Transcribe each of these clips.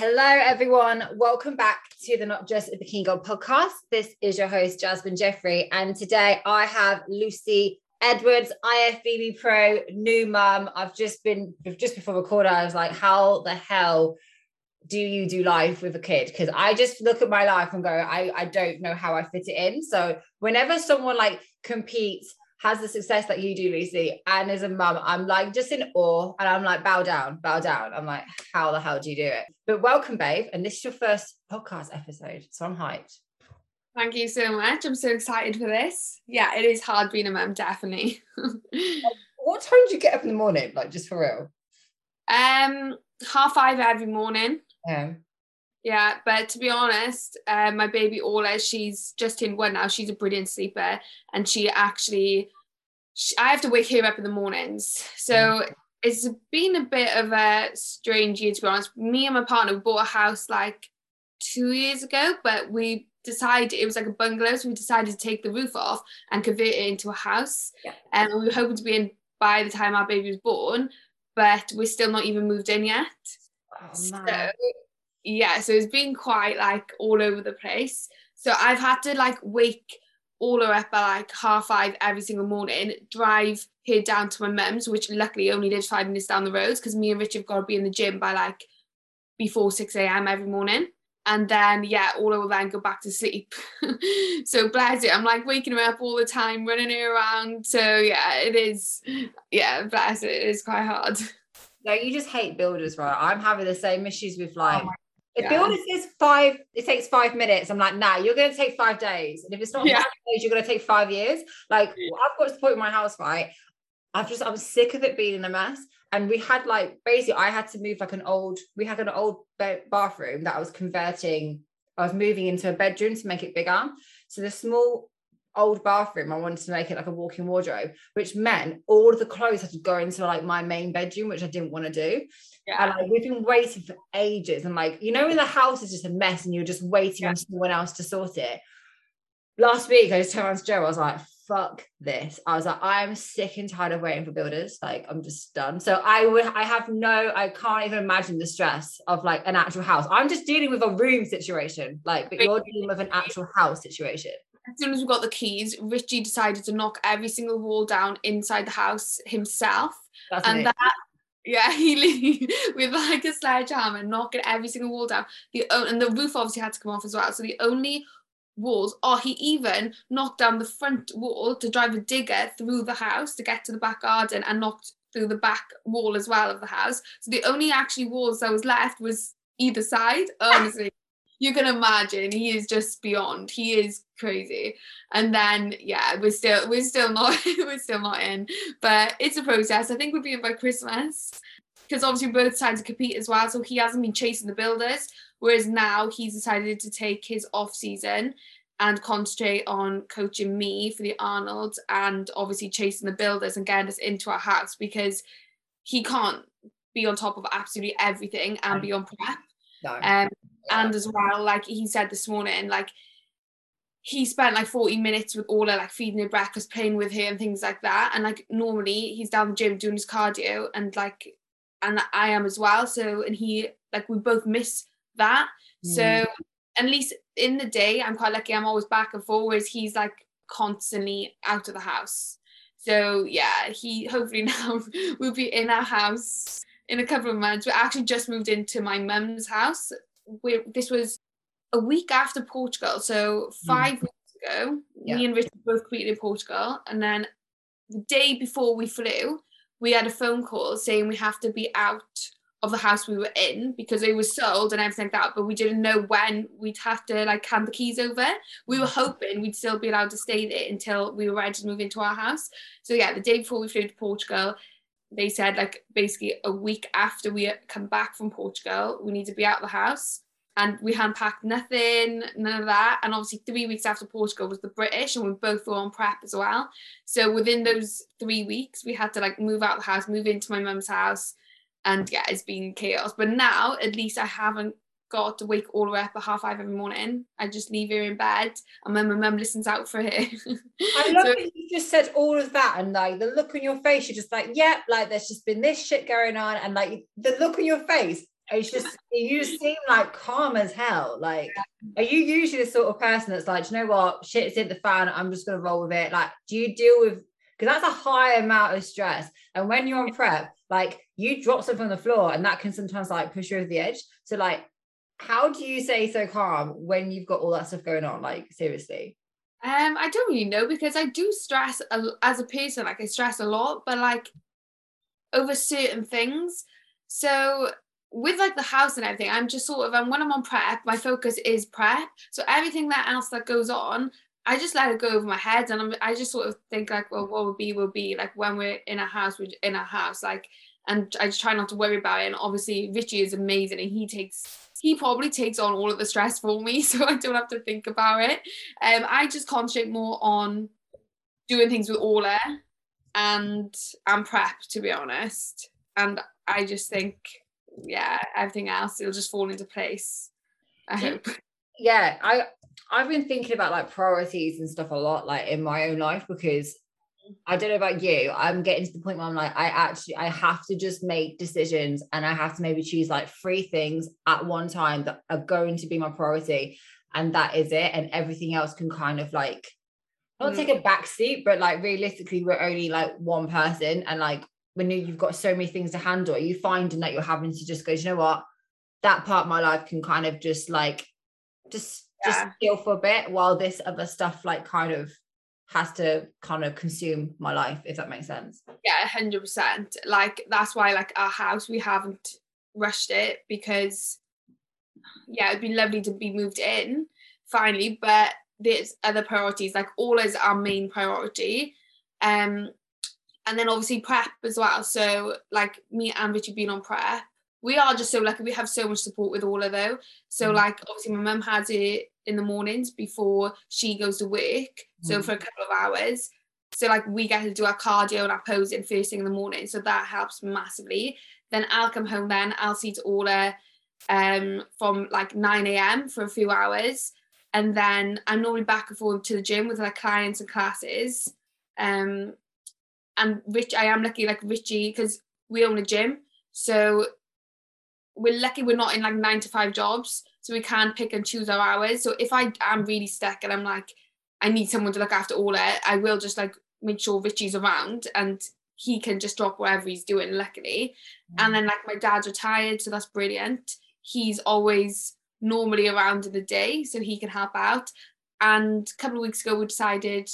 Hello, everyone. Welcome back to the Not Just a Bikini Girl podcast. This is your host, Jasmine Jeffrey. And today I have Lucy Edwards, IFBB Pro, new mum. I've just been, just before recording, I was like, how the hell do you do life with a kid? Because I just look at my life and go, I, I don't know how I fit it in. So whenever someone like competes has the success that you do, Lucy, and as a mum, I'm like just in awe and I'm like, bow down, bow down. I'm like, how the hell do you do it? But welcome, babe. And this is your first podcast episode. So I'm hyped. Thank you so much. I'm so excited for this. Yeah, it is hard being a mum, definitely. what time do you get up in the morning? Like just for real? Um, half five every morning. Yeah. Yeah, but to be honest, uh, my baby Orla, she's just in one now. She's a brilliant sleeper, and she actually, she, I have to wake her up in the mornings. So mm. it's been a bit of a strange year to be honest. Me and my partner bought a house like two years ago, but we decided it was like a bungalow, so we decided to take the roof off and convert it into a house. Yeah. And we were hoping to be in by the time our baby was born, but we're still not even moved in yet. Oh, so yeah, so it's been quite like all over the place. So I've had to like wake Orla her up by like half five every single morning, drive here down to my mum's, which luckily only lives five minutes down the road because me and Richard have got to be in the gym by like before 6 a.m. every morning. And then, yeah, all will then go back to sleep. so bless it. I'm like waking her up all the time, running her around. So yeah, it is, yeah, bless it. It is quite hard. No, you just hate builders, right? I'm having the same issues with like oh if yeah. builder says five, it takes five minutes. I'm like, nah, you're going to take five days. And if it's not yeah. five days, you're going to take five years. Like, I've got to the point in my house, right? I've just, I'm sick of it being in a mess. And we had like, basically, I had to move like an old, we had an old bathroom that I was converting. I was moving into a bedroom to make it bigger. So the small old bathroom, I wanted to make it like a walk-in wardrobe, which meant all of the clothes had to go into like my main bedroom, which I didn't want to do. Yeah. And like we've been waiting for ages. And like, you know, when the house is just a mess and you're just waiting yeah. on someone else to sort it. Last week I just turned around to Joe, I was like, fuck this. I was like, I'm sick and tired of waiting for builders. Like, I'm just done. So I would I have no, I can't even imagine the stress of like an actual house. I'm just dealing with a room situation, like, but you're dealing with an actual house situation as soon as we got the keys, Richie decided to knock every single wall down inside the house himself. That's and me. that yeah, he with like a sledgehammer, knocking every single wall down. The and the roof obviously had to come off as well. So the only walls, or he even knocked down the front wall to drive a digger through the house to get to the back garden and knocked through the back wall as well of the house. So the only actually walls that was left was either side. Honestly, you can imagine he is just beyond he is crazy. And then yeah we're still we're still not we're still not in. But it's a process. I think we'll be in by christmas because obviously both sides compete as well so he hasn't been chasing the builders whereas now he's decided to take his off season and concentrate on coaching me for the arnolds and obviously chasing the builders and getting us into our house because he can't be on top of absolutely everything and be on prep. No. Um, and as well, like he said this morning, like he spent like 40 minutes with Orla, like feeding her breakfast, playing with her and things like that. And like normally he's down the gym doing his cardio and like and I am as well. So and he like we both miss that. Mm. So at least in the day, I'm quite lucky. I'm always back and forwards. He's like constantly out of the house. So yeah, he hopefully now will be in our house in a couple of months. We actually just moved into my mum's house. We, this was a week after Portugal, so five mm. weeks ago. Yeah. Me and Richard both competed in Portugal, and then the day before we flew, we had a phone call saying we have to be out of the house we were in because it was sold and everything like that, but we didn't know when we'd have to like hand the keys over. We were mm. hoping we'd still be allowed to stay there until we were ready to move into our house. So yeah, the day before we flew to Portugal, they said like basically a week after we come back from Portugal, we need to be out of the house. And we hadn't packed nothing, none of that. And obviously, three weeks after Portugal was the British, and we both were on prep as well. So within those three weeks, we had to like move out the house, move into my mum's house, and yeah, it's been chaos. But now, at least I haven't got to wake all the way up at half five every morning. I just leave her in bed and then my mum listens out for her. I love so, that you just said all of that and like the look on your face, you're just like, yep, yeah, like there's just been this shit going on. And like the look on your face, it's just you seem like calm as hell. Like, are you usually the sort of person that's like, you know what, shit's in the fan, I'm just gonna roll with it? Like, do you deal with because that's a high amount of stress. And when you're on prep, like you drop something on the floor and that can sometimes like push you over the edge. So like how do you stay so calm when you've got all that stuff going on? Like seriously. Um, I don't really know because I do stress a, as a person. Like I stress a lot, but like over certain things. So with like the house and everything, I'm just sort of and when I'm on prep, my focus is prep. So everything that else that goes on, I just let it go over my head, and I'm, I just sort of think like, well, what will be will be. Like when we're in a house, we're in a house, like, and I just try not to worry about it. And obviously, Richie is amazing, and he takes he probably takes on all of the stress for me, so I don't have to think about it. Um, I just concentrate more on doing things with Orla and and prep, to be honest. And I just think, yeah, everything else it'll just fall into place. I hope. Yeah, I I've been thinking about like priorities and stuff a lot, like in my own life, because I don't know about you. I'm getting to the point where I'm like, I actually I have to just make decisions and I have to maybe choose like three things at one time that are going to be my priority. And that is it. And everything else can kind of like not mm. take a back seat, but like realistically, we're only like one person. And like when you've got so many things to handle, are you finding that you're having to just go, you know what? That part of my life can kind of just like just just feel for a bit while this other stuff like kind of has to kind of consume my life if that makes sense. Yeah 100% like that's why like our house we haven't rushed it because yeah it'd be lovely to be moved in finally but there's other priorities like Orla is our main priority. Um and then obviously prep as well. So like me and Richard being on prep we are just so lucky we have so much support with all of though. So mm. like obviously my mum has it in the mornings before she goes to work mm. so for a couple of hours. So like we get to do our cardio and our posing first thing in the morning so that helps massively. Then I'll come home then I'll see to Orla um from like 9 a.m for a few hours. And then I'm normally back and forth to the gym with like clients and classes. Um and Rich I am lucky like Richie because we own a gym. So we're lucky we're not in like nine to five jobs, so we can pick and choose our hours. So if I am really stuck and I'm like, I need someone to look after all it, I will just like make sure Richie's around and he can just drop whatever he's doing, luckily. Mm. And then like my dad's retired, so that's brilliant. He's always normally around in the day, so he can help out. And a couple of weeks ago, we decided,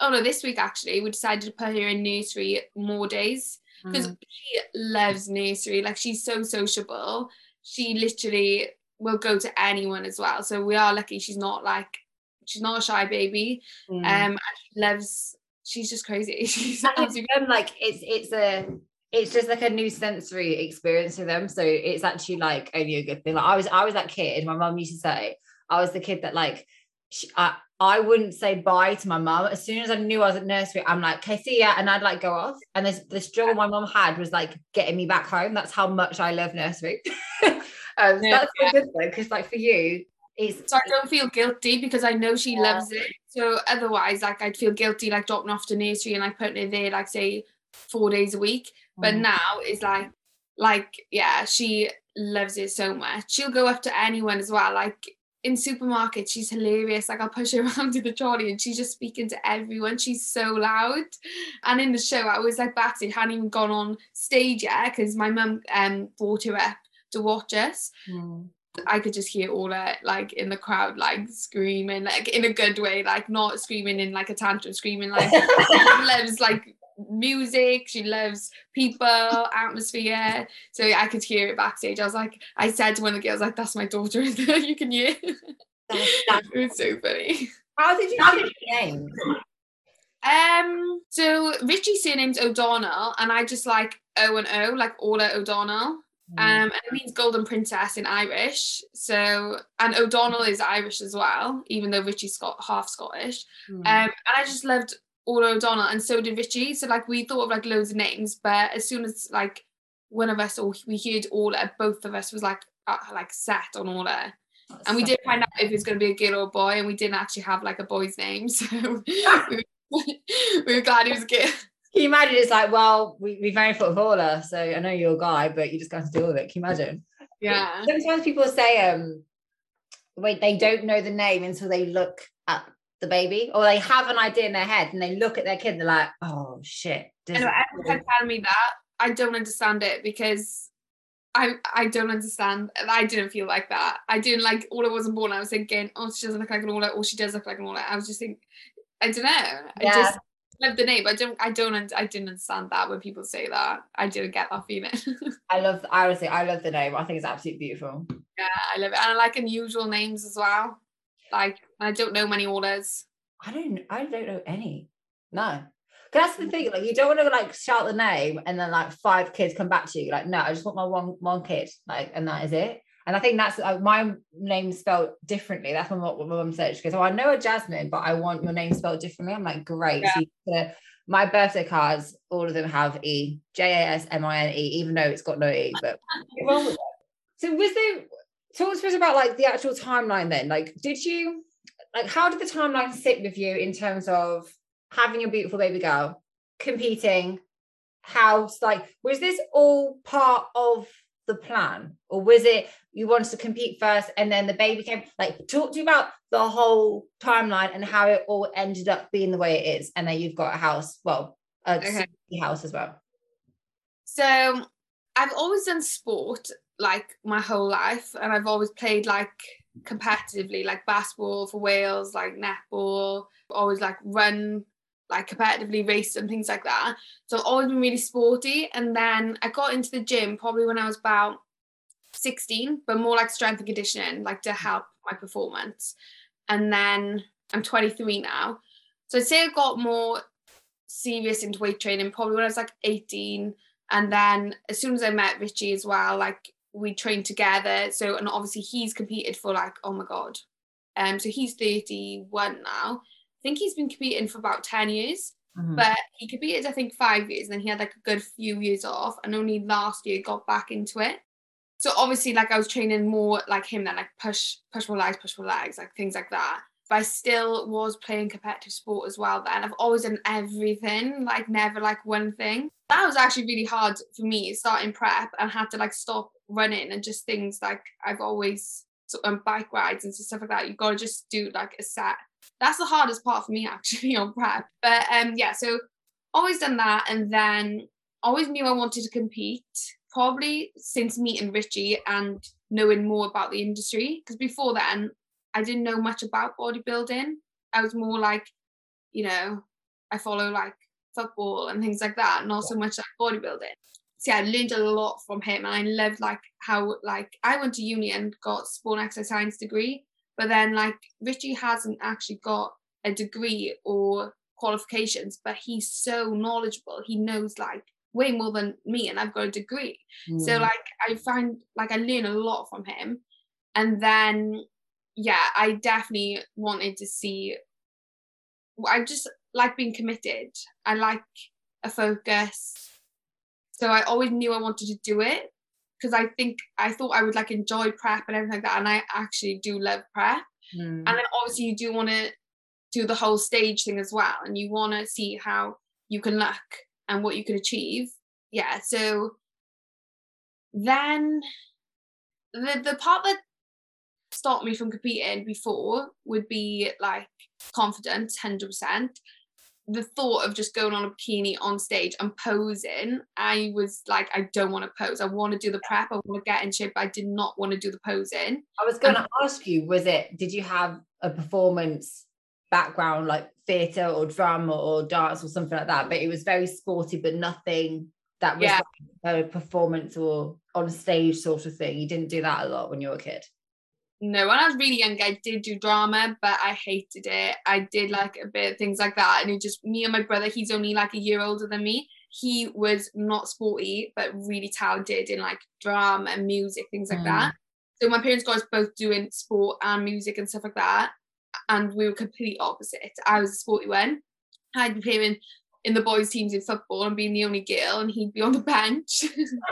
oh no, this week actually, we decided to put her in nursery more days because mm. she loves nursery. Like she's so sociable. She literally will go to anyone as well. So we are lucky she's not like she's not a shy baby. Mm. Um she loves she's just crazy. She's absolutely- like it's it's a it's just like a new sensory experience for them. So it's actually like only a good thing. Like I was I was that kid, my mom used to say, I was the kid that like she, I, I wouldn't say bye to my mum. As soon as I knew I was at nursery, I'm like, okay, see ya. And I'd like go off. And this the struggle my mum had was like getting me back home. That's how much I love nursery. um, yeah, that's yeah. a good thing because like for you, it's so I don't feel guilty because I know she yeah. loves it. So otherwise, like I'd feel guilty like dropping off to nursery and like putting it there, like say four days a week. But mm. now it's like like yeah, she loves it so much. She'll go up to anyone as well. Like in supermarkets, she's hilarious. Like I'll push her around to the trolley and she's just speaking to everyone. She's so loud. And in the show, I was like backstage, hadn't even gone on stage yet because my mum um brought her up to watch us. Mm. I could just hear all that like in the crowd, like screaming, like in a good way, like not screaming in like a tantrum, screaming like loves like music, she loves people, atmosphere. So I could hear it backstage. I was like, I said to one of the girls, like, that's my daughter, you can hear. it was so funny. How did you know the name? Um, so Richie's surname's O'Donnell, and I just like O and O, like Orla O'Donnell. Mm. Um, and it means golden princess in Irish. So, and O'Donnell is Irish as well, even though Richie's got half Scottish. Mm. Um, and I just loved Orla O'Donnell, and so did Richie. So like we thought of like loads of names, but as soon as like one of us or we heard Orla, both of us was like uh, like set on Orla. That's and we did find out if it was going to be a girl or a boy, and we didn't actually have like a boy's name, so we, were, we were glad it was a girl. Can you imagine? It's like, well, we, we've only thought of Orla, so I know you're a guy, but you just got to deal with it. Can you imagine? Yeah. Sometimes people say, um, wait, they don't know the name until they look the baby, or they have an idea in their head and they look at their kid and they're like, oh shit. I know everyone tell me that. I don't understand it because I I don't understand. I didn't feel like that. I didn't like all I wasn't born. I was thinking, oh, she doesn't look like an Orla, or she does look like an Orla. I was just thinking, I don't know. Yeah. I just love the name. I don't. I don't. I didn't understand that when people say that. I didn't get that feeling. I love. I honestly, I love the name. I think it's absolutely beautiful. Yeah, I love it, and I like unusual names as well. Like I don't know many Orlas. I don't. I don't know any. No that's the mm. thing. Like you don't want to like shout the name and then like five kids come back to you. Like no, I just want my one one kid. Like and that is it. And I think that's like my name spelled differently. That's what my mum said. She goes, "Oh, I know a Jasmine, but I want your name spelled differently." I'm like, "Great." Yeah. So my birthday cards, all of them have E, J A S M I N E, even though it's got no E. But so was there? Talk to us about like the actual timeline. Then, like, did you like how did the timeline sit with you in terms of having your beautiful baby girl, competing, house, like was this all part of the plan? Or was it you wanted to compete first and then the baby came? Like talk to you about the whole timeline and how it all ended up being the way it is. And then you've got a house, well, a okay. house as well. So I've always done sport like my whole life and I've always played like competitively like basketball for Wales, like netball, always like run like competitively race and things like that. So I've always been really sporty. And then I got into the gym probably when I was about 16, but more like strength and conditioning, like to help my performance. And then I'm 23 now. So I'd say I got more serious into weight training probably when I was like 18. And then as soon as I met Richie as well, like we trained together. So and obviously he's competed for like, oh my God. Um, so he's 31 now I think he's been competing for about 10 years. Mm-hmm. But he competed, I think, five years, and then he had like a good few years off, and only last year got back into it. So obviously, like I was training more like him than like push, push more legs, push more legs, like things like that. But I still was playing competitive sport as well. Then I've always done everything, like never like one thing. That was actually really hard for me starting prep and had to like stop running and just things like I've always so on bike rides and stuff like that. You've got to just do like a set that's the hardest part for me actually on prep. But um, yeah, so always done that, and then always knew I wanted to compete. Probably since meeting Richie and knowing more about the industry, because before then I didn't know much about bodybuilding. I was more like, you know, I follow like football and things like that, not so much like bodybuilding. Yeah, I learned a lot from him, and I loved like how like I went to uni and got sport and exercise science degree, but then, like, Richie hasn't actually got a degree or qualifications, but he's so knowledgeable. He knows, like, way more than me, and I've got a degree. Mm. So, like, I find, like, I learn a lot from him. And then, yeah, I definitely wanted to see, I just like being committed. I like a focus. So I always knew I wanted to do it because I think I thought I would like enjoy prep and everything like that, and I actually do love prep. Mm. And then obviously you do want to do the whole stage thing as well, and you want to see how you can look and what you can achieve. Yeah, so then the the part that stopped me from competing before would be like confidence, hundred percent the thought of just going on a bikini on stage and posing, I was like, I don't want to pose. I want to do the prep. I want to get in shape. I did not want to do the posing. I was going to ask you, was it, did you have a performance background like theatre or drama or dance or something like that? But it was very sporty, but nothing that was yeah. like a performance or on stage sort of thing. You didn't do that a lot when you were a kid. No, when I was really young, I did do drama, but I hated it. I did like a bit of things like that. And it just me and my brother, he's only like a year older than me. He was not sporty, but really talented in like drama and music, things like mm. that. So my parents got us both doing sport and music and stuff like that. And we were complete opposite. I was a sporty one. I'd be playing in the boys' teams in football and being the only girl, and he'd be on the bench.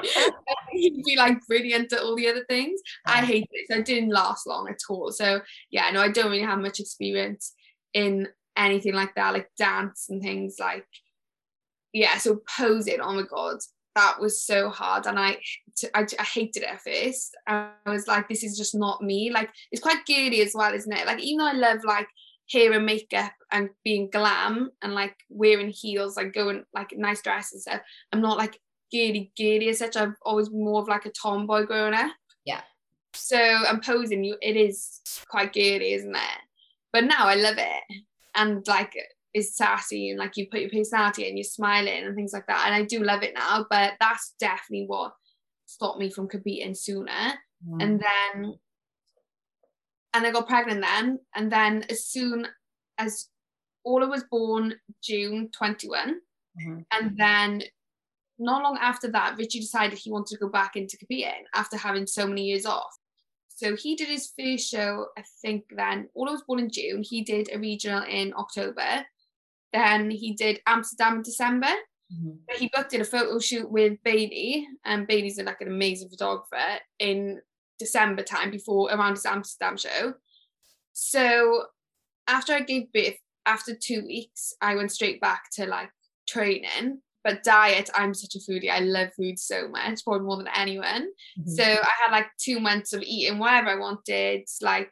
he'd be like brilliant at all the other things. I hated it. So it didn't last long at all. So yeah, no, I don't really have much experience in anything like that, like dance and things like yeah. So posing, oh my god, that was so hard and I, I, I hated it at first I was like this is just not me like it's quite girly as well isn't it like even though I love like hair and makeup and being glam and like wearing heels like going like nice dresses and stuff I'm not like girly girly as such I've always been more of like a tomboy growing up yeah so I'm posing you it is quite girly isn't it but now I love it and like is sassy and like you put your personality and you're smiling and things like that. And I do love it now, but that's definitely what stopped me from competing sooner. Mm. And then and I got pregnant then. And then as soon as Orla was born June 21, mm-hmm. and then not long after that, Richie decided he wanted to go back into competing after having so many years off. So he did his first show, I think then. Orla was born in June. He did a regional in October. Then he did Amsterdam in December. Mm-hmm. He booked in a photo shoot with Bailey, and Bailey's like an amazing photographer in December time before around his Amsterdam show. So after I gave birth, after two weeks, I went straight back to like training. But diet, I'm such a foodie. I love food so much, probably more than anyone. Mm-hmm. So I had like two months of eating whatever I wanted, like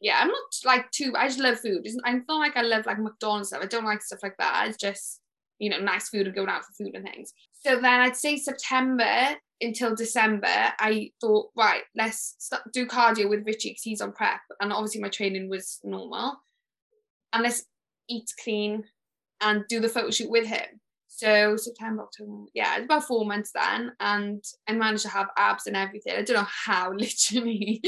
yeah, I'm not like too. I just love food. I feel like I love like McDonald's stuff. I don't like stuff like that. It's just you know nice food and going out for food and things. So then I'd say September until December, I thought right, let's start, do cardio with Richie because he's on prep, and obviously my training was normal, and let's eat clean and do the photo shoot with him. So September, October, yeah, it's about four months then, and I managed to have abs and everything. I don't know how, literally,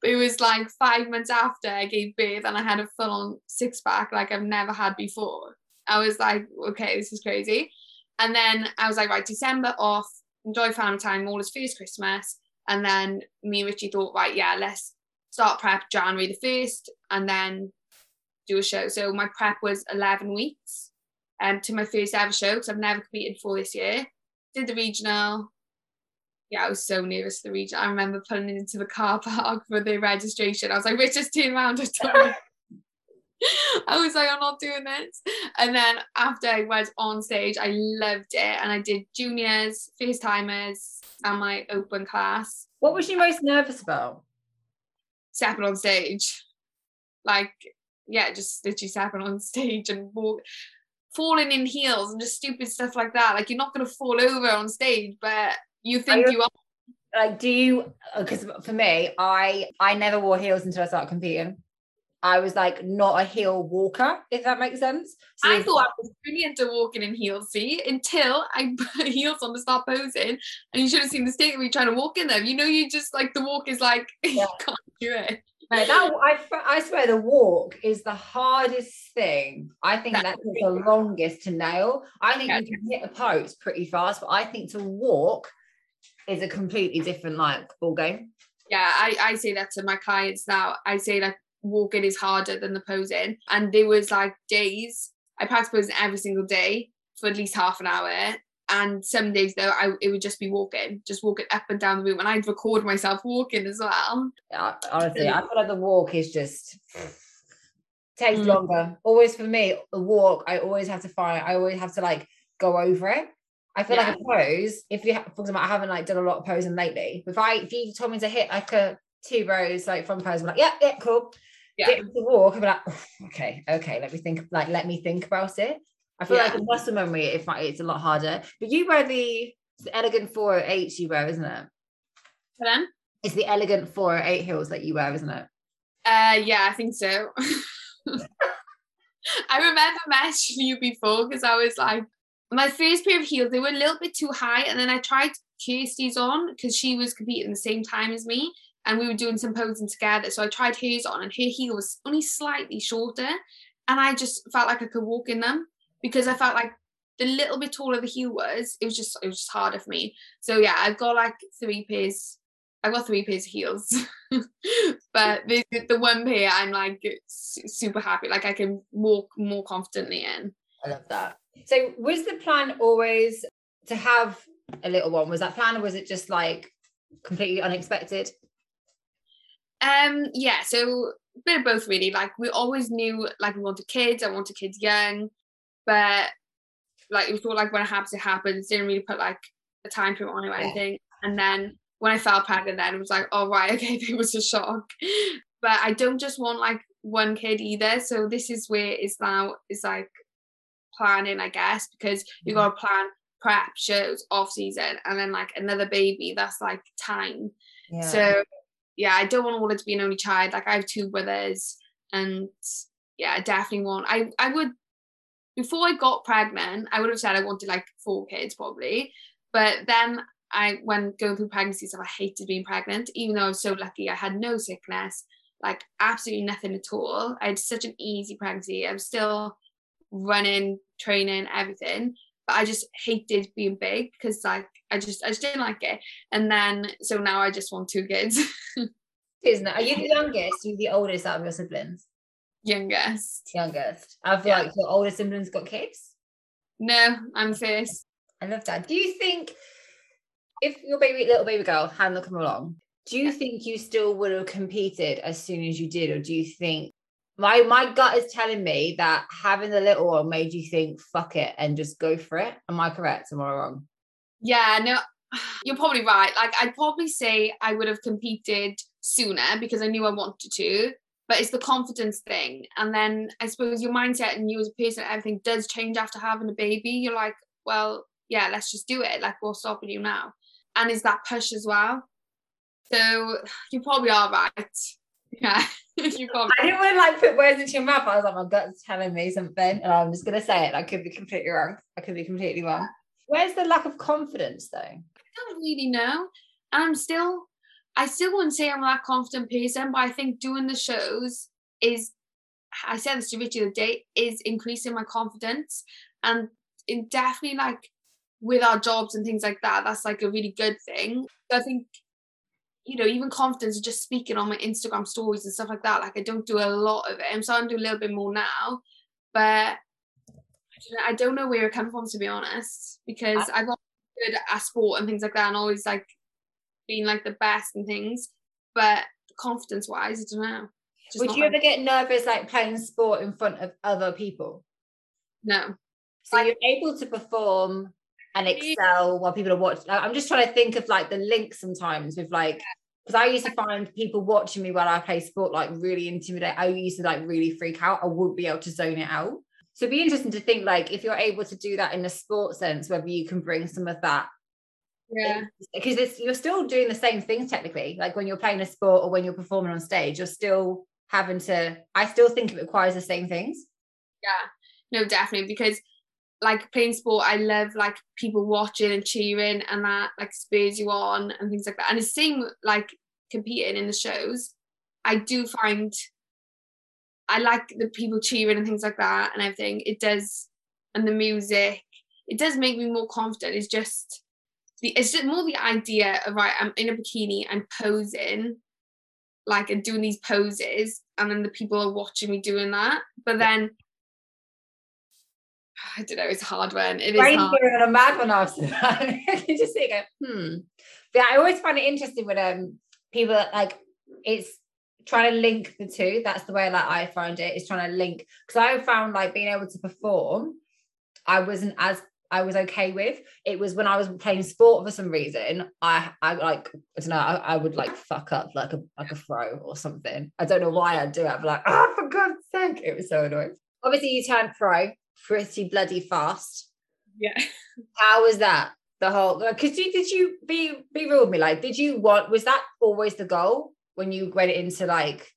but it was like five months after I gave birth, and I had a full-on six-pack like I've never had before. I was like, okay, this is crazy. And then I was like, right, December off, enjoy family time, Orla's first Christmas, and then me and Richie thought, right, yeah, let's start prep January the first, and then do a show. So my prep was eleven weeks um, to my first ever show because I've never competed before this year. Did the regional. Yeah, I was so nervous for the regional. I remember pulling into the car park for the registration. I was like, "Wait, just turn around." I was like, I'm not doing this. And then after I went on stage, I loved it. And I did juniors, first timers, and my open class. What was you most nervous about? Stepping on stage. Like, yeah, just literally stepping on stage and walk falling in heels and just stupid stuff like that. Like you're not going to fall over on stage, but you think are you, you are. Like, do you? Because for me, I I never wore heels until I started competing. I was like not a heel walker, if that makes sense. So I thought I was brilliant at walking in heels, see, until I put heels on to start posing. And you should have seen the state of me trying to walk in them. You know, you just like the walk is like yeah. you can't do it. No, that I, I swear the walk is the hardest thing. I think that's, that's the longest to nail. I think yeah. you can hit a pose pretty fast, but I think to walk is a completely different like ball game. Yeah, I, I say that to my clients now. I say that walking is harder than the posing. And there was like days I practice posing every single day for at least half an hour. And some days though I it would just be walking just walking up and down the room. And I'd record myself walking as well. Yeah, honestly I feel like the walk is just takes mm. longer. Always for me the walk I always have to find I always have to like go over it. I feel yeah. like a pose if you for example I haven't like done a lot of posing lately if I if you told me to hit like a two rows like from pose I'm like yeah yeah cool yeah. Get to walk I'm like okay okay let me think like let me think about it I feel yeah. like in muscle memory, if it's a lot harder. But you wear the, the elegant 408 you wear, isn't it? Then it's the elegant 408 heels that you wear, isn't it? Uh, yeah, I think so. I remember messaging you before because I was like, my first pair of heels, they were a little bit too high. And then I tried Kirsty's on because she was competing the same time as me and we were doing some posing together. So I tried hers on and her heel was only slightly shorter. And I just felt like I could walk in them because I felt like the little bit taller the heel was, it was just it was just harder for me. So yeah, I've got like three pairs. I've got three pairs of heels, but the the one pair I'm like super happy. Like I can walk more confidently in. I love that. So was the plan always to have a little one? Was that plan, or was it just like completely unexpected? Um. Yeah. So a bit of both really. Like we always knew like we wanted kids. I wanted kids young but like we all like when it happens it happens didn't really put like a time frame on it or anything. And then when I felt pregnant, then it was like, oh right, okay, it was a shock. But I don't just want like one kid either. So this is where it's now is like planning, I guess, because you got to plan prep shows off season and then like another baby. That's like time. Yeah. So yeah, I don't want Orla to be an only child. Like I have two brothers, and yeah, I definitely want. I I would before I got pregnant, I would have said I wanted like four kids probably, but then I when going through pregnancy stuff, I hated being pregnant, even though I was so lucky. I had no sickness, like absolutely nothing at all. I had such an easy pregnancy. I'm still running, training, everything. But I just hated being big because like I just I just didn't like it. And then so now I just want two kids. Isn't it? Are you the youngest? Are you the oldest out of your siblings? Youngest. Youngest. I feel yeah. like your older siblings got kids. No, I'm first. I love that. Do you think if your baby little baby girl hadn't come along, do you think you still would have competed as soon as you did, or do you think my my gut is telling me that having the little one made you think fuck it and just go for it? Am I correct? Am I wrong? Yeah, no, you're probably right. Like I'd probably say I would have competed sooner because I knew I wanted to. But it's the confidence thing. And then I suppose your mindset and you as a person, everything does change after having a baby. You're like, well, yeah, let's just do it. Like, what's stopping you now? And is that push as well? So you probably are right. Yeah. you probably I didn't want to like put words into your mouth. I was like, my gut's telling me something. And I'm just gonna say it. I could be completely wrong. I could be completely wrong. Where's the lack of confidence though? I don't really know. And I'm still I still wouldn't say I'm that confident person, but I think doing the shows is I said this to Richie the other day, is increasing my confidence. And in definitely like with our jobs and things like that, that's like a really good thing. I think you know, even confidence just speaking on my Instagram stories and stuff like that. Like I don't do a lot of it. I'm starting to do a little bit more now, but I don't know where it comes from to be honest, because I got good at sport and things like that, and always like being like the best and things. But confidence wise, I don't know. Would you ever get nervous like playing sport in front of other people? No. So you're able to perform and excel while people are watching. I'm just trying to think of like the link sometimes with like because I used to find people watching me while I play sport like really intimidate. I used to like really freak out. I wouldn't be able to zone it out. So it'd be interesting to think like if you're able to do that in a sport sense, whether you can bring some of that. Yeah. Because you're still doing the same things technically. Like when you're playing a sport or when you're performing on stage, you're still having to. I still think it requires the same things. Yeah. No, definitely because like playing sport, I love like people watching and cheering and that like spurs you on and things like that. And the same like competing in the shows. I do find I like the people cheering and things like that and everything. It does and the music. It does make me more confident. It's just the it's just more the idea of right, I'm in a bikini, I'm posing, like and doing these poses, and then the people are watching me doing that. But then I don't know, it's a hard one. It is Brain hard. and a mad one after that. you just think, hmm. But yeah, I always find it interesting when um people like it's trying to link the two. That's the way like I find it is trying to link because I found like being able to perform, I wasn't as I was okay with. It was when I was playing sport for some reason. I I like I don't know. I, I would like fuck up like a like a throw or something. I don't know why I'd do it. But like, oh for God's sake, it was so annoying. Obviously, you turned pro pretty bloody fast. Yeah. How was that? The whole because you did you be be real with me? Like, did you want was that always the goal when you went into like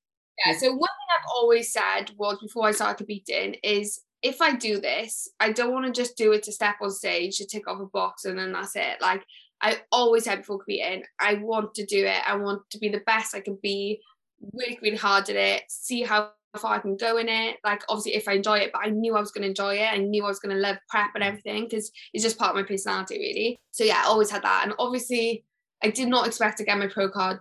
yeah, so one thing I've always said was before I started competing is if I do this, I don't want to just do it to step on stage to tick off a box and then that's it. Like I always said before competing, I want to do it. I want to be the best I can be, really, really hard at it, see how far I can go in it. Like obviously if I enjoy it, but I knew I was going to enjoy it. I knew I was going to love prep and everything because it's just part of my personality really. So yeah, I always had that. And obviously I did not expect to get my pro card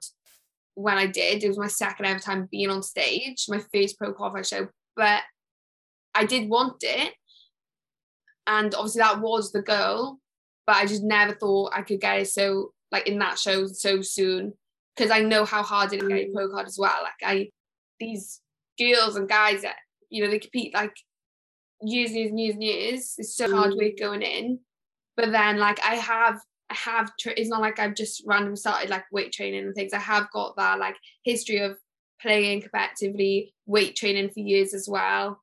when I did. It was my second ever time being on stage, my first pro qualifier show, but I did want it. And obviously that was the goal, but I just never thought I could get it so like in that show so soon because I know how hard it is to get a mm. pro card as well. Like I these girls and guys that you know they compete like years, and years, years, years. It's so hard work mm. going in. But then like I have I have. Tra- it's not like I've just randomly started like weight training and things. I have got that like history of playing competitively, weight training for years as well,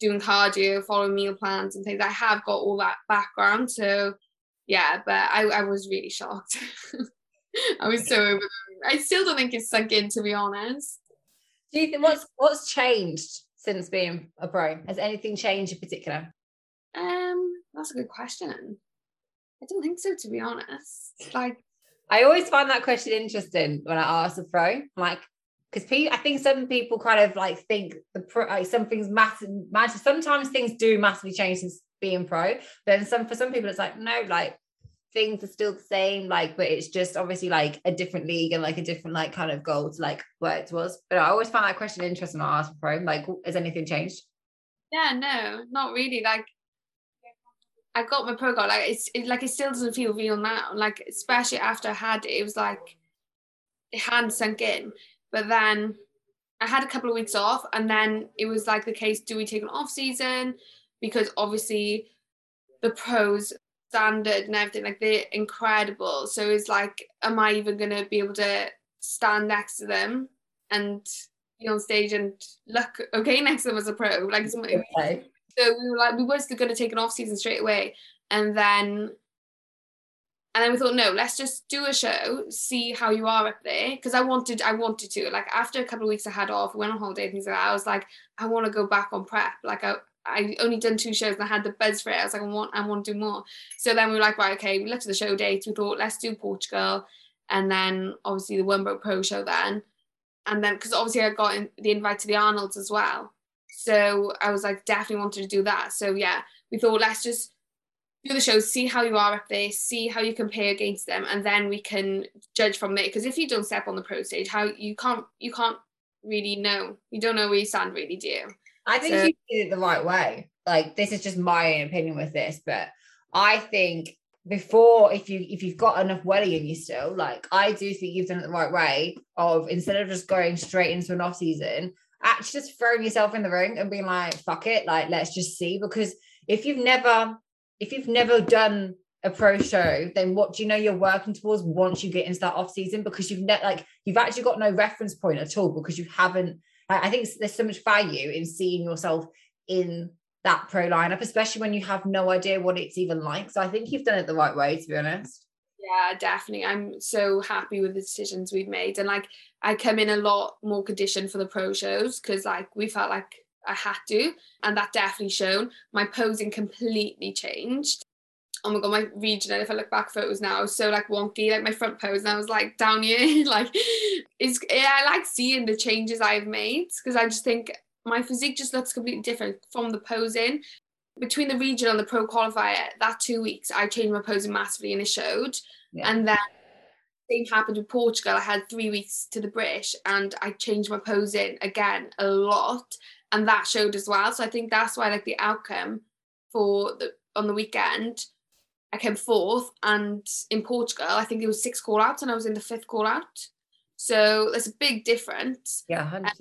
doing cardio, following meal plans and things. I have got all that background. So yeah, but I, I was really shocked. I was so over. I still don't think it's sunk in, to be honest. Do you think what's what's changed since being a pro? Has anything changed in particular? Um, that's a good question. I don't think so, to be honest. Like, I always find that question interesting when I ask a pro. Like, because I think some people kind of like think the pro, like some things massive, massive. Sometimes things do massively change since being pro. But then some for some people, it's like no, like things are still the same. Like, but it's just obviously like a different league and like a different like kind of goal to like where it was. But I always find that question interesting. I ask pro, like, has anything changed? Yeah, no, not really. Like I got my pro goal. Like it's it, like it still doesn't feel real now. Like especially after I had it, it was like it hadn't sunk in. But then I had a couple of weeks off, and then it was like the case: do we take an off season? Because obviously the pros standard and everything like they're incredible. So it's like, am I even gonna be able to stand next to them and be on stage and look okay next to them as a pro? Like, okay. So we were like, we were going to take an off season straight away, and then, and then we thought, no, let's just do a show, see how you are up there, because I wanted, I wanted to. Like after a couple of weeks I had off, went on holiday, things like that. I was like, I want to go back on prep. Like I, I only done two shows and I had the buzz for it. I was like, I want, I want to do more. So then we were like, right, okay. We looked at the show dates. We thought, let's do Portugal, and then obviously the One Pro show then, and then because obviously I got in, the invite to the Arnold's as well. So I was like, definitely wanted to do that. So yeah, we thought let's just do the show, see how you are up there, see how you compare against them, and then we can judge from there. Because if you don't step on the pro stage, how you can't you can't really know. You don't know where you stand really, do you? I think so, you did it the right way. Like this is just my opinion with this, but I think before if you if you've got enough welly in you still, like I do think you've done it the right way of instead of just going straight into an off season, actually just throwing yourself in the ring and being like, fuck it, like let's just see. Because if you've never, if you've never done a pro show, then what do you know you're working towards once you get into that off season? Because you've net like you've actually got no reference point at all because you haven't. I think there's so much value in seeing yourself in that pro lineup, especially when you have no idea what it's even like. So I think you've done it the right way, to be honest. Yeah, definitely. I'm so happy with the decisions we've made. And like I come in a lot more conditioned for the pro shows because like we felt like I had to. And that definitely shown. My posing completely changed. Oh my god, my regional, if I look back photos now, so like wonky, like my front pose, and I was like down here. like it's yeah, I like seeing the changes I've made because I just think my physique just looks completely different from the posing between the regional and the pro qualifier, that two weeks, I changed my posing massively and it showed. Yeah. And then same happened with Portugal. I had three weeks to the British and I changed my posing again a lot. And that showed as well. So I think that's why like the outcome for the on the weekend, I came fourth. And in Portugal, I think it was six call outs and I was in the fifth call out. So there's a big difference. Yeah, 100%.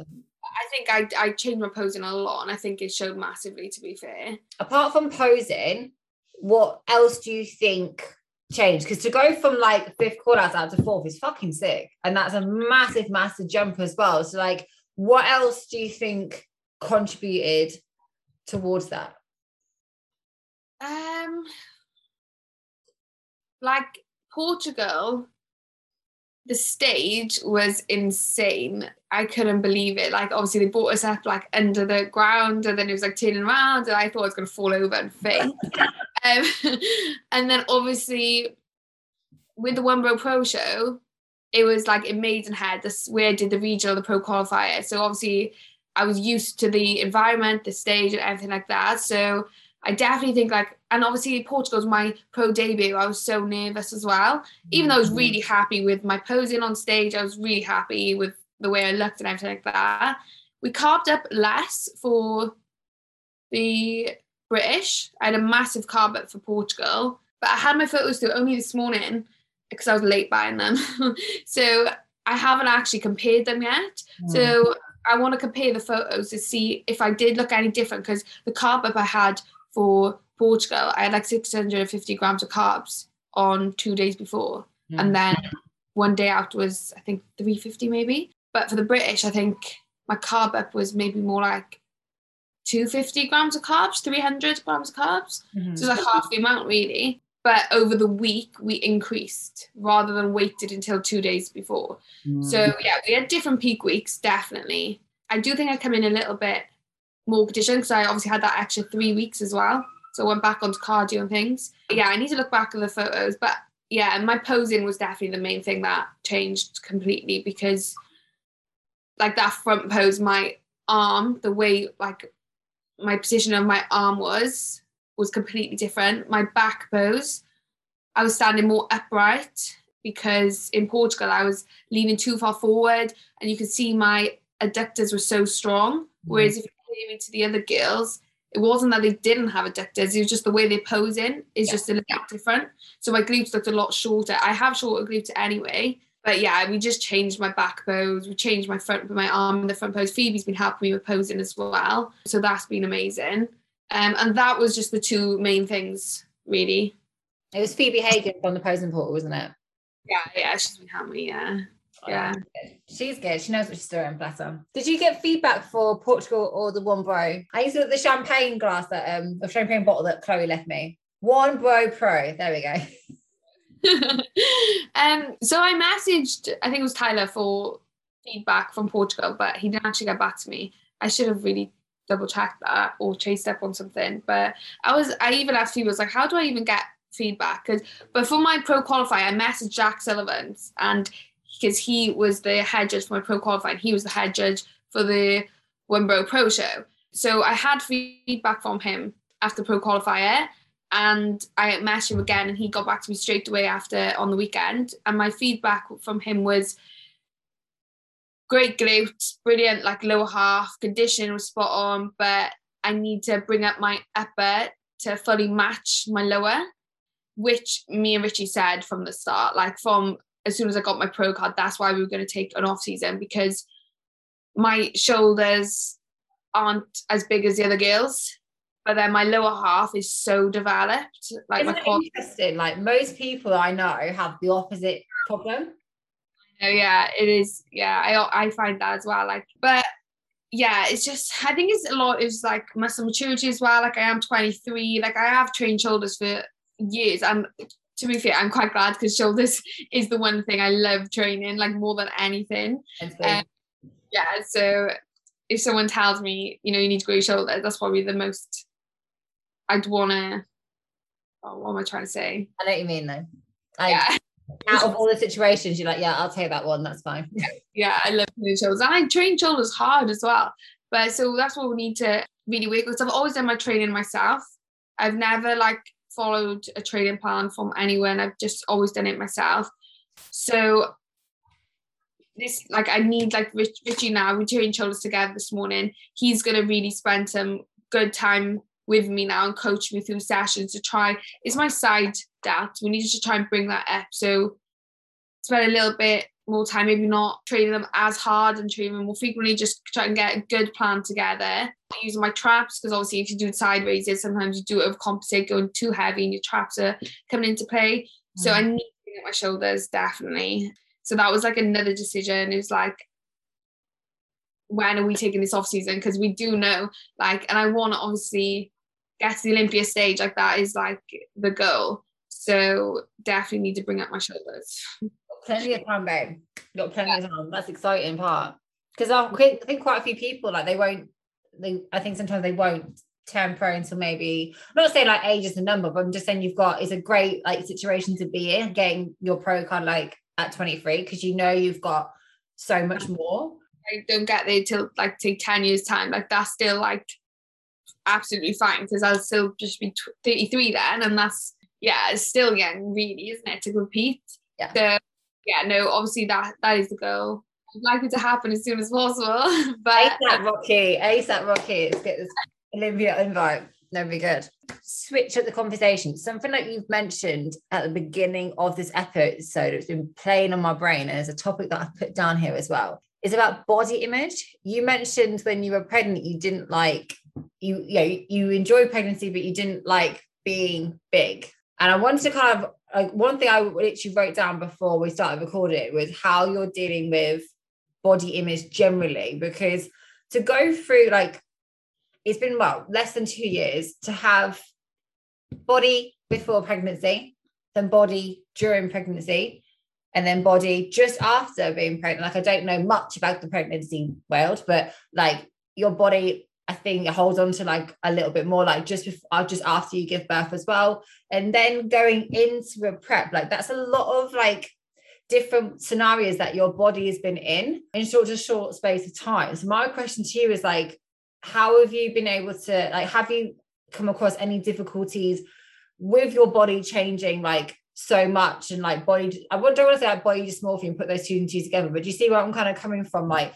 I think I I changed my posing a lot, and I think it showed massively. To be fair, apart from posing, what else do you think changed? Because to go from like fifth call outs out to fourth is fucking sick, and that's a massive, massive jump as well. So, like, what else do you think contributed towards that? Um, like Portugal the stage was insane. I couldn't believe it. Like obviously they brought us up like under the ground and then it was like turning around and I thought I was gonna fall over and faint. um, and then obviously with the One Bro Pro show, it was like in Maidenhead, this where I did the regional, the pro qualifier. So obviously I was used to the environment, the stage and everything like that. So I definitely think like, and obviously Portugal's my pro debut. I was so nervous as well. Even though I was mm-hmm. really happy with my posing on stage, I was really happy with the way I looked and everything like that. We carbed up less for the British. I had a massive carb up for Portugal, but I had my photos through only this morning because I was late buying them. so I haven't actually compared them yet. Mm. So I want to compare the photos to see if I did look any different because the carb up I had for Portugal, I had like 650 grams of carbs on two days before. Mm. And then one day out was, I think, 350 maybe. But for the British, I think my carb up was maybe more like 250 grams of carbs, 300 grams of carbs. Mm-hmm. So it's like half the amount, really. But over the week, we increased rather than waited until two days before. Mm. So, yeah, we had different peak weeks, definitely. I do think I come in a little bit more conditioned because I obviously had that extra three weeks as well. So I went back onto cardio and things. Yeah, I need to look back at the photos. But yeah, my posing was definitely the main thing that changed completely because like that front pose, my arm, the way like my position of my arm was, was completely different. My back pose, I was standing more upright because in Portugal I was leaning too far forward and you could see my adductors were so strong. Mm-hmm. Whereas if you to the other girls, it wasn't that they didn't have adductors, it was just the way they pose in is yeah. just a little bit different. So my glutes looked a lot shorter. I have shorter glutes anyway, but yeah, we just changed my back pose, we changed my front with my arm in the front pose. Phoebe's been helping me with posing as well. So that's been amazing. Um, and that was just the two main things, really. It was Phoebe Hagen on the posing portal, wasn't it? Yeah, yeah, she's been helping me, yeah. Yeah. She's good. She knows what she's doing, bless her. Did you get feedback for Portugal or the one bro? I used to look at the champagne glass that um the champagne bottle that Chloe left me. One bro pro. There we go. um so I messaged I think it was Tyler for feedback from Portugal, but he didn't actually get back to me. I should have really double checked that or chased up on something. But I was I even asked people was like, how do I even get feedback? Because but for my pro qualify, I messaged Jack Sullivan and because he was the head judge for my pro qualifying. He was the head judge for the Wimbro Pro Show. So I had feedback from him after pro qualifier and I messaged him again and he got back to me straight away after on the weekend. And my feedback from him was great glutes, brilliant, like lower half, condition was spot on, but I need to bring up my upper to fully match my lower, which me and Richie said from the start, like from as soon as I got my pro card, that's why we were going to take an off season because my shoulders aren't as big as the other girls, but then my lower half is so developed. Like Isn't my core- interesting. Like most people I know have the opposite problem. Oh yeah, it is. Yeah, I I find that as well. Like, but yeah, it's just I think it's a lot. It's like muscle maturity as well. Like I am 23. Like I have trained shoulders for years, and to be fair, I'm quite glad because shoulders is the one thing I love training, like more than anything. Um, yeah, so if someone tells me, you know, you need to grow your shoulders, that's probably the most I'd wanna. Oh, what am I trying to say? I know what you mean though. Like, yeah. Out of all the situations, you're like, yeah, I'll take that one. That's fine. yeah, I love doing shoulders, and I train shoulders hard as well. But so that's what we need to really work with. I've always done my training myself. I've never like followed a training plan from anywhere and I've just always done it myself. So this like I need like Rich, Richie now, we're doing shoulders together this morning. He's gonna really spend some good time with me now and coach me through sessions to try it's my side that we need to try and bring that up. So spend a little bit more time, maybe not training them as hard and training them more frequently, just try and get a good plan together. Using my traps, because obviously if you do side raises, sometimes you do overcompensate, going too heavy and your traps are coming into play. Mm. So I need to get my shoulders definitely. So that was like another decision. It was like, when are we taking this off season? Because we do know, like, and I want to obviously get to the Olympia stage, like that is like the goal. So definitely need to bring up my shoulders. Plenty of time, babe. Got plenty yeah. of time. That's exciting part. Because I think quite a few people like they won't. They I think sometimes they won't turn pro until maybe I'm not saying like age is the number, but I'm just saying you've got it's a great like situation to be in getting your pro card like at 23 because you know you've got so much more. I don't get there till like take 10 years time. Like that's still like absolutely fine because I'll still just be 33 then, and that's yeah, it's still young, really, isn't it, to compete? Yeah. Yeah, no, obviously that that is the goal. I'd like it to happen as soon as possible. but ASAP Rocky, ASAP Rocky, let's get this Olympia invite. That'd be good. Switch up the conversation. Something that you've mentioned at the beginning of this episode, it's been playing on my brain, and it's a topic that I've put down here as well. Is about body image. You mentioned when you were pregnant, you didn't like you, you know, you enjoy pregnancy, but you didn't like being big. And I wanted to kind of like one thing I literally wrote down before we started recording was how you're dealing with body image generally, because to go through like it's been well less than two years to have body before pregnancy, then body during pregnancy, and then body just after being pregnant. Like I don't know much about the pregnancy world, but like your body, I think it holds on to like a little bit more, like just before, uh, just after you give birth as well, and then going into a prep. Like that's a lot of like different scenarios that your body has been in in such a short space of time. So my question to you is like, how have you been able to like have you come across any difficulties with your body changing like so much and like body I don't want to say like body dysmorphia and put those two and two together, but do you see where I'm kind of coming from? Like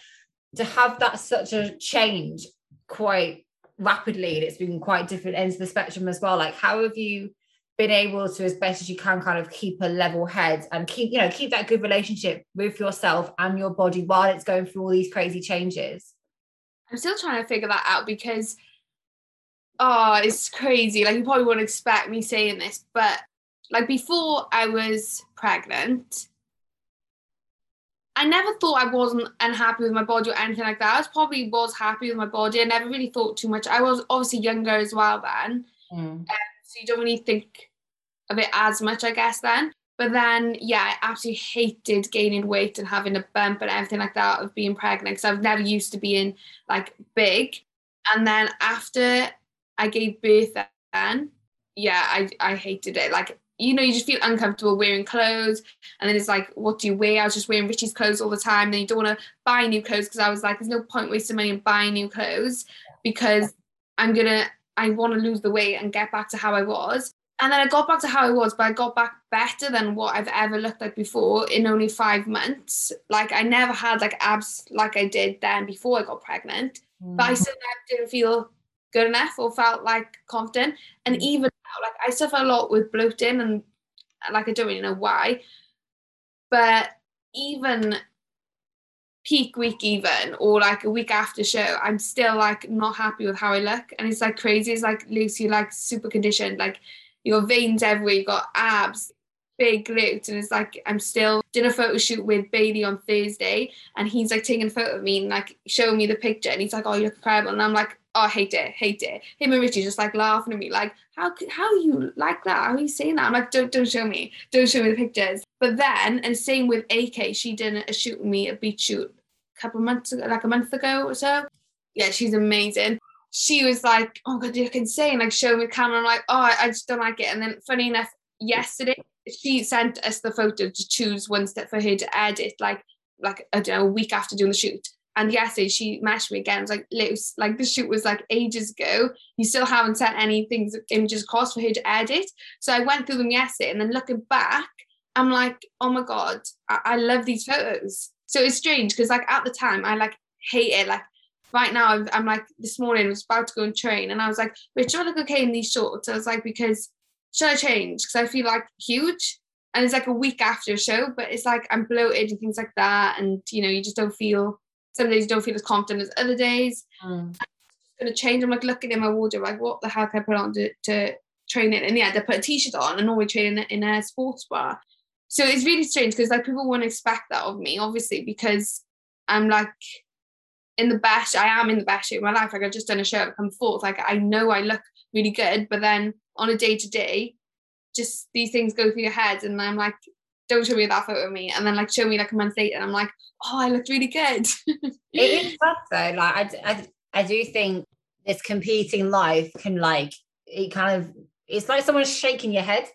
to have that such a change quite rapidly and it's been quite different ends of the spectrum as well. Like how have you been able to as best as you can kind of keep a level head and keep you know keep that good relationship with yourself and your body while it's going through all these crazy changes i'm still trying to figure that out because oh it's crazy like you probably wouldn't expect me saying this but like before I was pregnant, I never thought I wasn't unhappy with my body or anything like that. I was probably was happy with my body. I never really thought too much. I was obviously younger as well then. Mm. Um, so you don't really think of it as much, I guess, then. But then, yeah, I absolutely hated gaining weight and having a bump and everything like that of being pregnant because I've never used to being like big. And then after I gave birth, then yeah, I I hated it. Like you know, you just feel uncomfortable wearing clothes. And then it's like, what do you wear? I was just wearing Richie's clothes all the time. Then you don't want to buy new clothes because I was like, there's no point wasting money on buying new clothes because I'm going to, I want to lose the weight and get back to how I was. And then I got back to how I was, but I got back better than what I've ever looked like before in only five months. Like I never had like abs like I did then before I got pregnant, mm. but I mm. still didn't feel good enough or felt like confident. And mm. even now, like I suffer a lot with bloating and like I don't really know why. But even peak week even or like a week after show, I'm still like not happy with how I look. And it's like crazy. It's like Lucy like super conditioned, like your veins everywhere, you got abs, big glutes. And it's like I'm still did a photo shoot with Bailey on Thursday and he's like taking a photo of me and like showing me the picture and he's like, Oh, you look incredible. And I'm like, oh, I hate it, hate it. Him and Richie just like laughing at me, like, how how are you like that? How are you saying that? I'm like, don't don't show me, don't show me the pictures. But then, and same with AK, she did a shoot with me, a beach shoot, a couple months ago, like a month ago or so. Yeah, she's amazing. She was like, oh god, you look insane. Like showing me the camera. I'm like, oh, I, I just don't like it. And then, funny enough, yesterday she sent us the photo to choose one step for her to edit, like like I don't know, a week after doing the shoot. And yesterday she messaged me again. I was like, Luce, like the shoot was like ages ago. You still haven't sent any things, images across for her to edit. So I went through them yesterday and then looking back, I'm like, oh my God, I, I love these photos. So it's strange because like at the time I like hate it. Like right now I'm, I'm, like this morning I was about to go and train and I was like, wait, do I look okay in these shorts? I was like, because should I change? Because I feel like huge. And it's like a week after a show, but it's like I'm bloated and things like that. And you know, you just don't feel some days you don't feel as confident as other days. Mm. gonna change. I'm like looking in my wardrobe, like what the hell can I put on to, to train it? And yeah, they put a t-shirt on and normally train in, in a sports bar. So it's really strange because like people wouldn't expect that of me, obviously, because I'm like in the best, I am in the best shape of my life. Like I've just done a show, I've come forth. Like I know I look really good, but then on a day to day, just these things go through your head, and I'm like, don't show me that photo of me, and then like show me like a month later, and I'm like, oh, I looked really good. it is tough though. Like I, I, I do think this competing life can like it kind of it's like someone's shaking your head.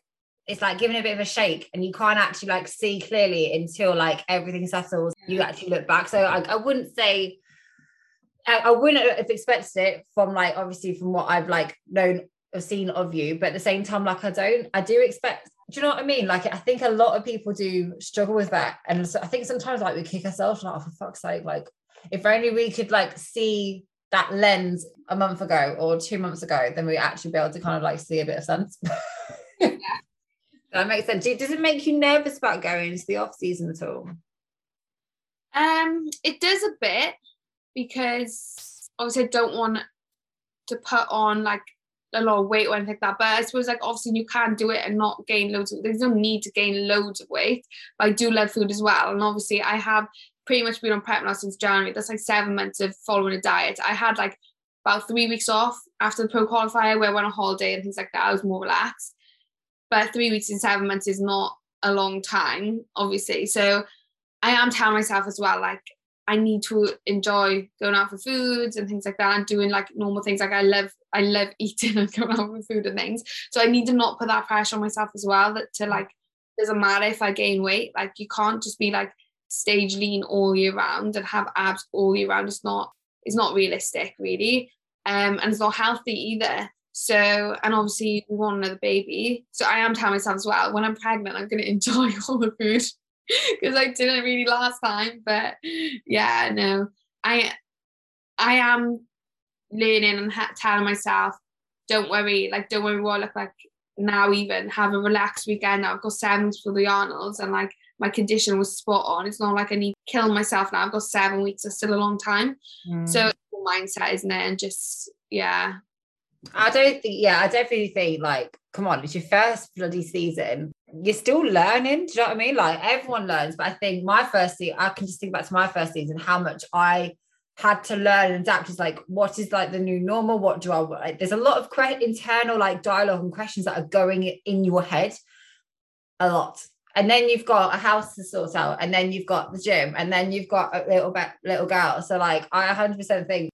It's like giving a bit of a shake, and you can't actually like see clearly until like everything settles. You actually look back. So I, I wouldn't say I, I wouldn't have expected it from like obviously from what I've like known or seen of you, but at the same time, like I don't, I do expect do you know what I mean? Like, I think a lot of people do struggle with that. And so I think sometimes, like, we kick ourselves, like, oh, for fuck's sake, like, if only we could, like, see that lens a month ago or two months ago, then we actually be able to kind of, like, see a bit of sense. yeah. that makes sense. Does it make you nervous about going into the off season at all? Um, it does a bit because obviously I don't want to put on like a lot of weight or anything like that. But I suppose like obviously you can do it and not gain loads of there's no need to gain loads of weight. But I do love food as well. And obviously I have pretty much been on prep now since January. That's like seven months of following a diet. I had like about three weeks off after the pro qualifier where I went on holiday and things like that. I was more relaxed. But three weeks in seven months is not a long time, obviously. So I am telling myself as well, like I need to enjoy going out for foods and things like that and doing like normal things. Like I love, I love eating and going out for food and things. So I need to not put that pressure on myself as well. That to like doesn't matter if I gain weight. Like you can't just be like stage lean all year round and have abs all year round. It's not, it's not realistic really. Um, and it's not healthy either. So, and obviously we want another baby. So I am telling myself as well, when I'm pregnant, I'm going to enjoy all the food because I didn't really last time. But yeah, no, I, I am learning and ha- telling myself, don't worry, like don't worry what I look like now. Even have a relaxed weekend. I've got seven for the Arnold's, and like my condition was spot on. It's not like I need to kill myself now. I've got seven weeks. It's still a long time. Mm. So mindset, isn't it? And just yeah, I don't think, yeah, I definitely think like, come on, it's your first bloody season. You're still learning. Do you know what I mean? Like everyone learns, but I think my first season, I can just think back to my first season, and how much I had to learn and adapt is like what is like the new normal what do i like there's a lot of que- internal like dialogue and questions that are going in your head a lot and then you've got a house to sort out and then you've got the gym and then you've got a little bit little girl so like i 100% think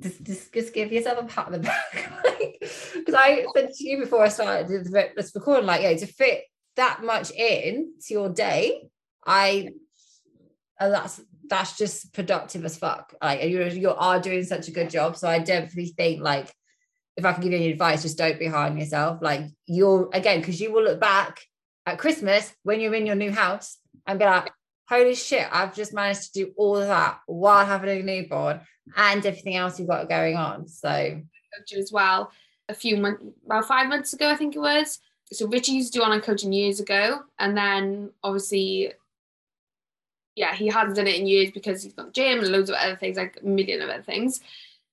just, just, just give yourself a pat on the back. Because I said to you before I started this recording, like, yeah, to fit that much in to your day, I, and that's that's just productive as fuck. Like you you are doing such a good job. So I definitely think like if I can give you any advice, just don't be hard on yourself. Like you're again, because you will look back at Christmas when you're in your new house and be like, holy shit, I've just managed to do all of that while having a newborn and everything else you've got going on. So as well, a few months, about five months ago, I think it was. So Richie used to do online coaching years ago, and then obviously, yeah, he hasn't done it in years because he's got gym and loads of other things, like a million of other things.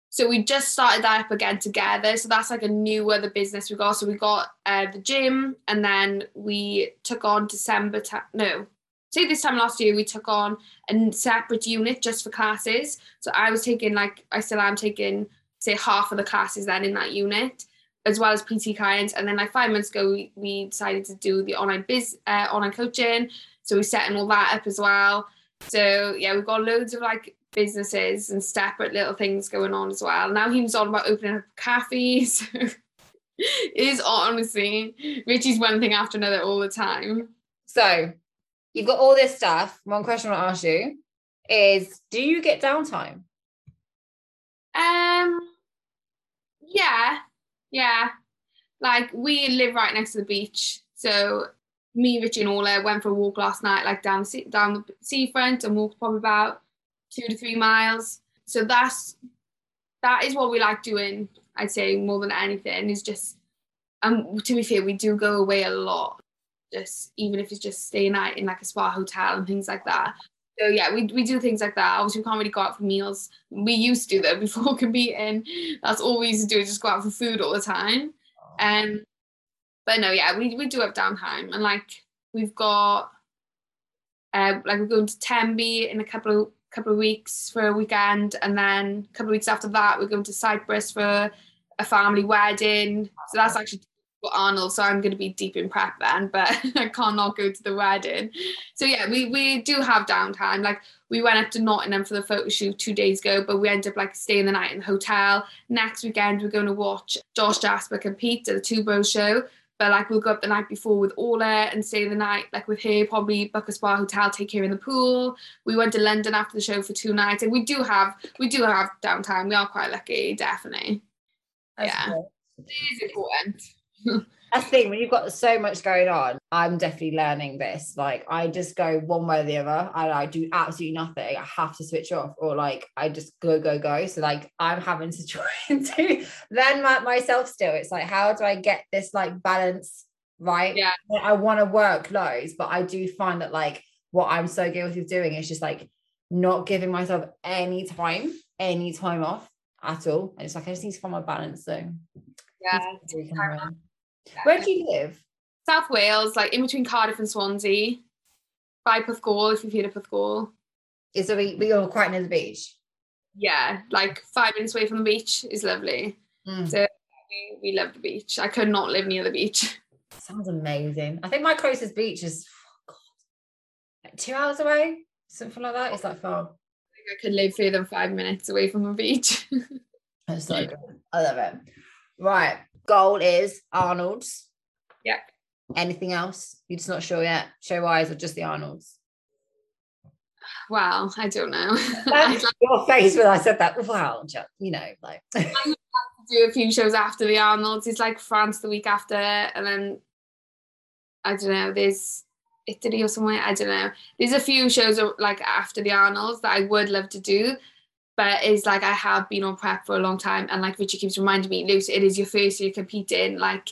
So we just started that up again together. So that's like a new other business we got. So we got uh, the gym, and then we took on December. Ta- no, say this time last year we took on a separate unit just for classes so i was taking like i still am taking say half of the classes then in that unit as well as pt clients. And then like five months ago we, we decided to do the online biz uh, online coaching. So we're setting all that up as well. So yeah we've got loads of like businesses and separate little things going on as well. Now he was on about opening up cafes. It is honestly richie's one thing after another all the time. So you've got all this stuff. One question I want to ask you is do you get downtime? Um yeah, yeah. Like we live right next to the beach. So me, Richie and Orla went for a walk last night, like down the sea, down the seafront and walked probably about two to three miles. So that's that is what we like doing, I'd say more than anything, is just um to be fair, we do go away a lot just even if it's just staying out in like a spa hotel and things like that. So yeah, we, we do things like that. Obviously, we can't really go out for meals. We used to though before competing. That's all we used to do is just go out for food all the time. Um, but no, yeah, we, we do have downtime and like we've got uh, like we're going to Tenby in a couple of couple of weeks for a weekend, and then a couple of weeks after that we're going to Cyprus for a family wedding. So that's actually Arnold, so I'm going to be deep in prep then, but I can't not go to the wedding. So yeah, we we do have downtime. Like we went up to Nottingham for the photo shoot two days ago, but we ended up like staying the night in the hotel. Next weekend we're going to watch Josh Jasper compete at the Two Bros show. But like we'll go up the night before with Orla and stay the night like with her, probably book a spa hotel, take her in the pool. We went to London after the show for two nights, and we do have we do have downtime. We are quite lucky, definitely. That's yeah, cool. it is important. That's the thing when you've got so much going on. I'm definitely learning this. Like I just go one way or the other. I, I do absolutely nothing. I have to switch off, or like I just go go go. So like I'm having to try and do learn my, myself still. It's like how do I get this like balance right? Yeah. I want to work loads, but I do find that like what I'm so guilty of doing is just like not giving myself any time, any time off at all. And it's like I just need to find my balance. So Yeah. Where do you live? South Wales, like in between Cardiff and Swansea. By Porthcawl, if you've heard of Porthcawl. Is there, we are quite near the beach. Yeah, like five minutes away from the beach is lovely. Mm. So we, we love the beach. I could not live near the beach. Sounds amazing. I think my closest beach is oh God, like two hours away, something like that. Is that. It's like far. I think I could live further than five minutes away from the beach. That's so good. I love it. Right. Goal is Arnold's. Yeah. Anything else? You're just not sure yet. Show wise or just the Arnold's? Wow, I don't know. Your face when I said that. Wow, you know, like do a few shows after the Arnold's. It's like France the week after, and then I don't know. There's Italy or somewhere. I don't know. There's a few shows uh, like after the Arnold's that I would love to do, but it's like I have been on prep for a long time, and like Richard keeps reminding me, Luce, it is your first year competing, like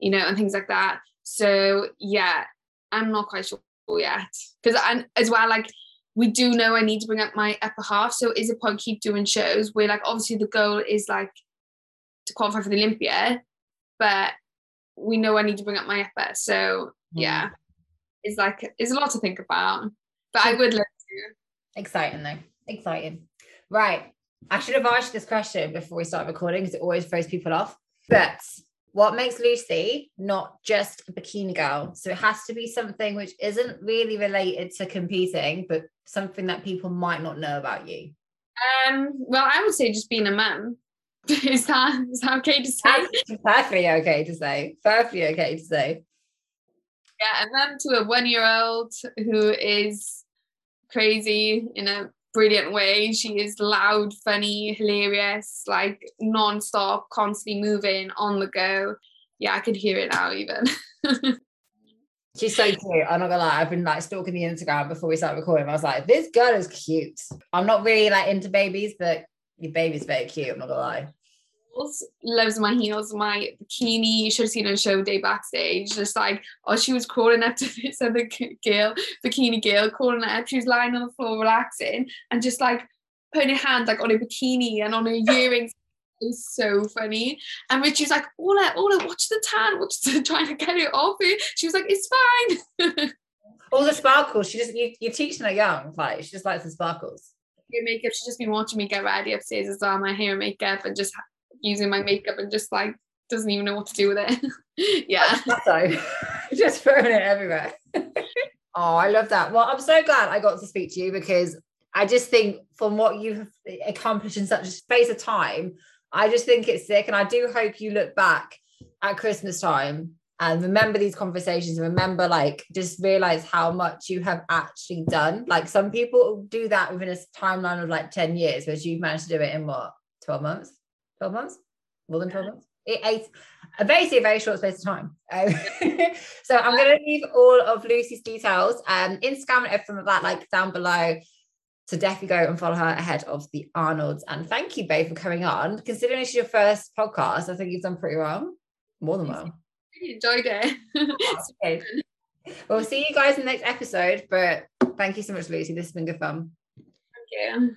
you know, and things like that. So yeah, I'm not quite sure yet because and as well like we do know I need to bring up my upper half. So is a point keep doing shows where like obviously the goal is like to qualify for the Olympia, but we know I need to bring up my upper. So yeah, mm. it's like it's a lot to think about. But I would love to. Exciting though. Exciting. Right. I should have asked this question before we start recording because it always throws people off. But what makes Lucy not just a bikini girl? So it has to be something which isn't really related to competing, but something that people might not know about you. Um, well, I would say just being a mum. is that is that okay to say? That's perfectly okay to say. Perfectly okay to say. Yeah, and then to a one-year-old who is crazy in a brilliant way. She is loud, funny, hilarious, like non-stop, constantly moving on the go. Yeah, I could hear it now even. She's so cute. I'm not gonna lie. I've been like stalking the Instagram before we started recording. I was like, this girl is cute. I'm not really like into babies, but your baby's very cute. I'm not gonna lie. Loves my heels, my bikini. You should have seen her show day backstage. Just like, oh, she was crawling up to this other girl, bikini girl, crawling up. She was lying on the floor relaxing and just like putting her hand like on her bikini and on her earrings. It was so funny. And Richie's like, Orla, Orla, watch the tan, watch the trying to get it off it. She was like, it's fine. All the sparkles. She just you, you're teaching her young, like she just likes the sparkles makeup. She's just been watching me get ready upstairs as well, my hair and makeup, and just using my makeup and just like doesn't even know what to do with it. yeah. So just throwing it everywhere. oh, I love that. Well, I'm so glad I got to speak to you because I just think from what you've accomplished in such a space of time, I just think it's sick. And I do hope you look back at Christmas time and remember these conversations and remember like just realize how much you have actually done like some people do that within a timeline of like 10 years whereas you've managed to do it in what 12 months 12 months more than 12 months eight a basically a very short space of time um, so i'm going to leave all of lucy's details um instagram and everything like that like down below so definitely go and follow her ahead of the Arnolds. And thank you both for coming on. Considering this is your first podcast, I think you've done pretty well. More than well enjoyed it. okay. We'll see you guys in the next episode. But thank you so much, Lucy. This has been good fun. Thank you.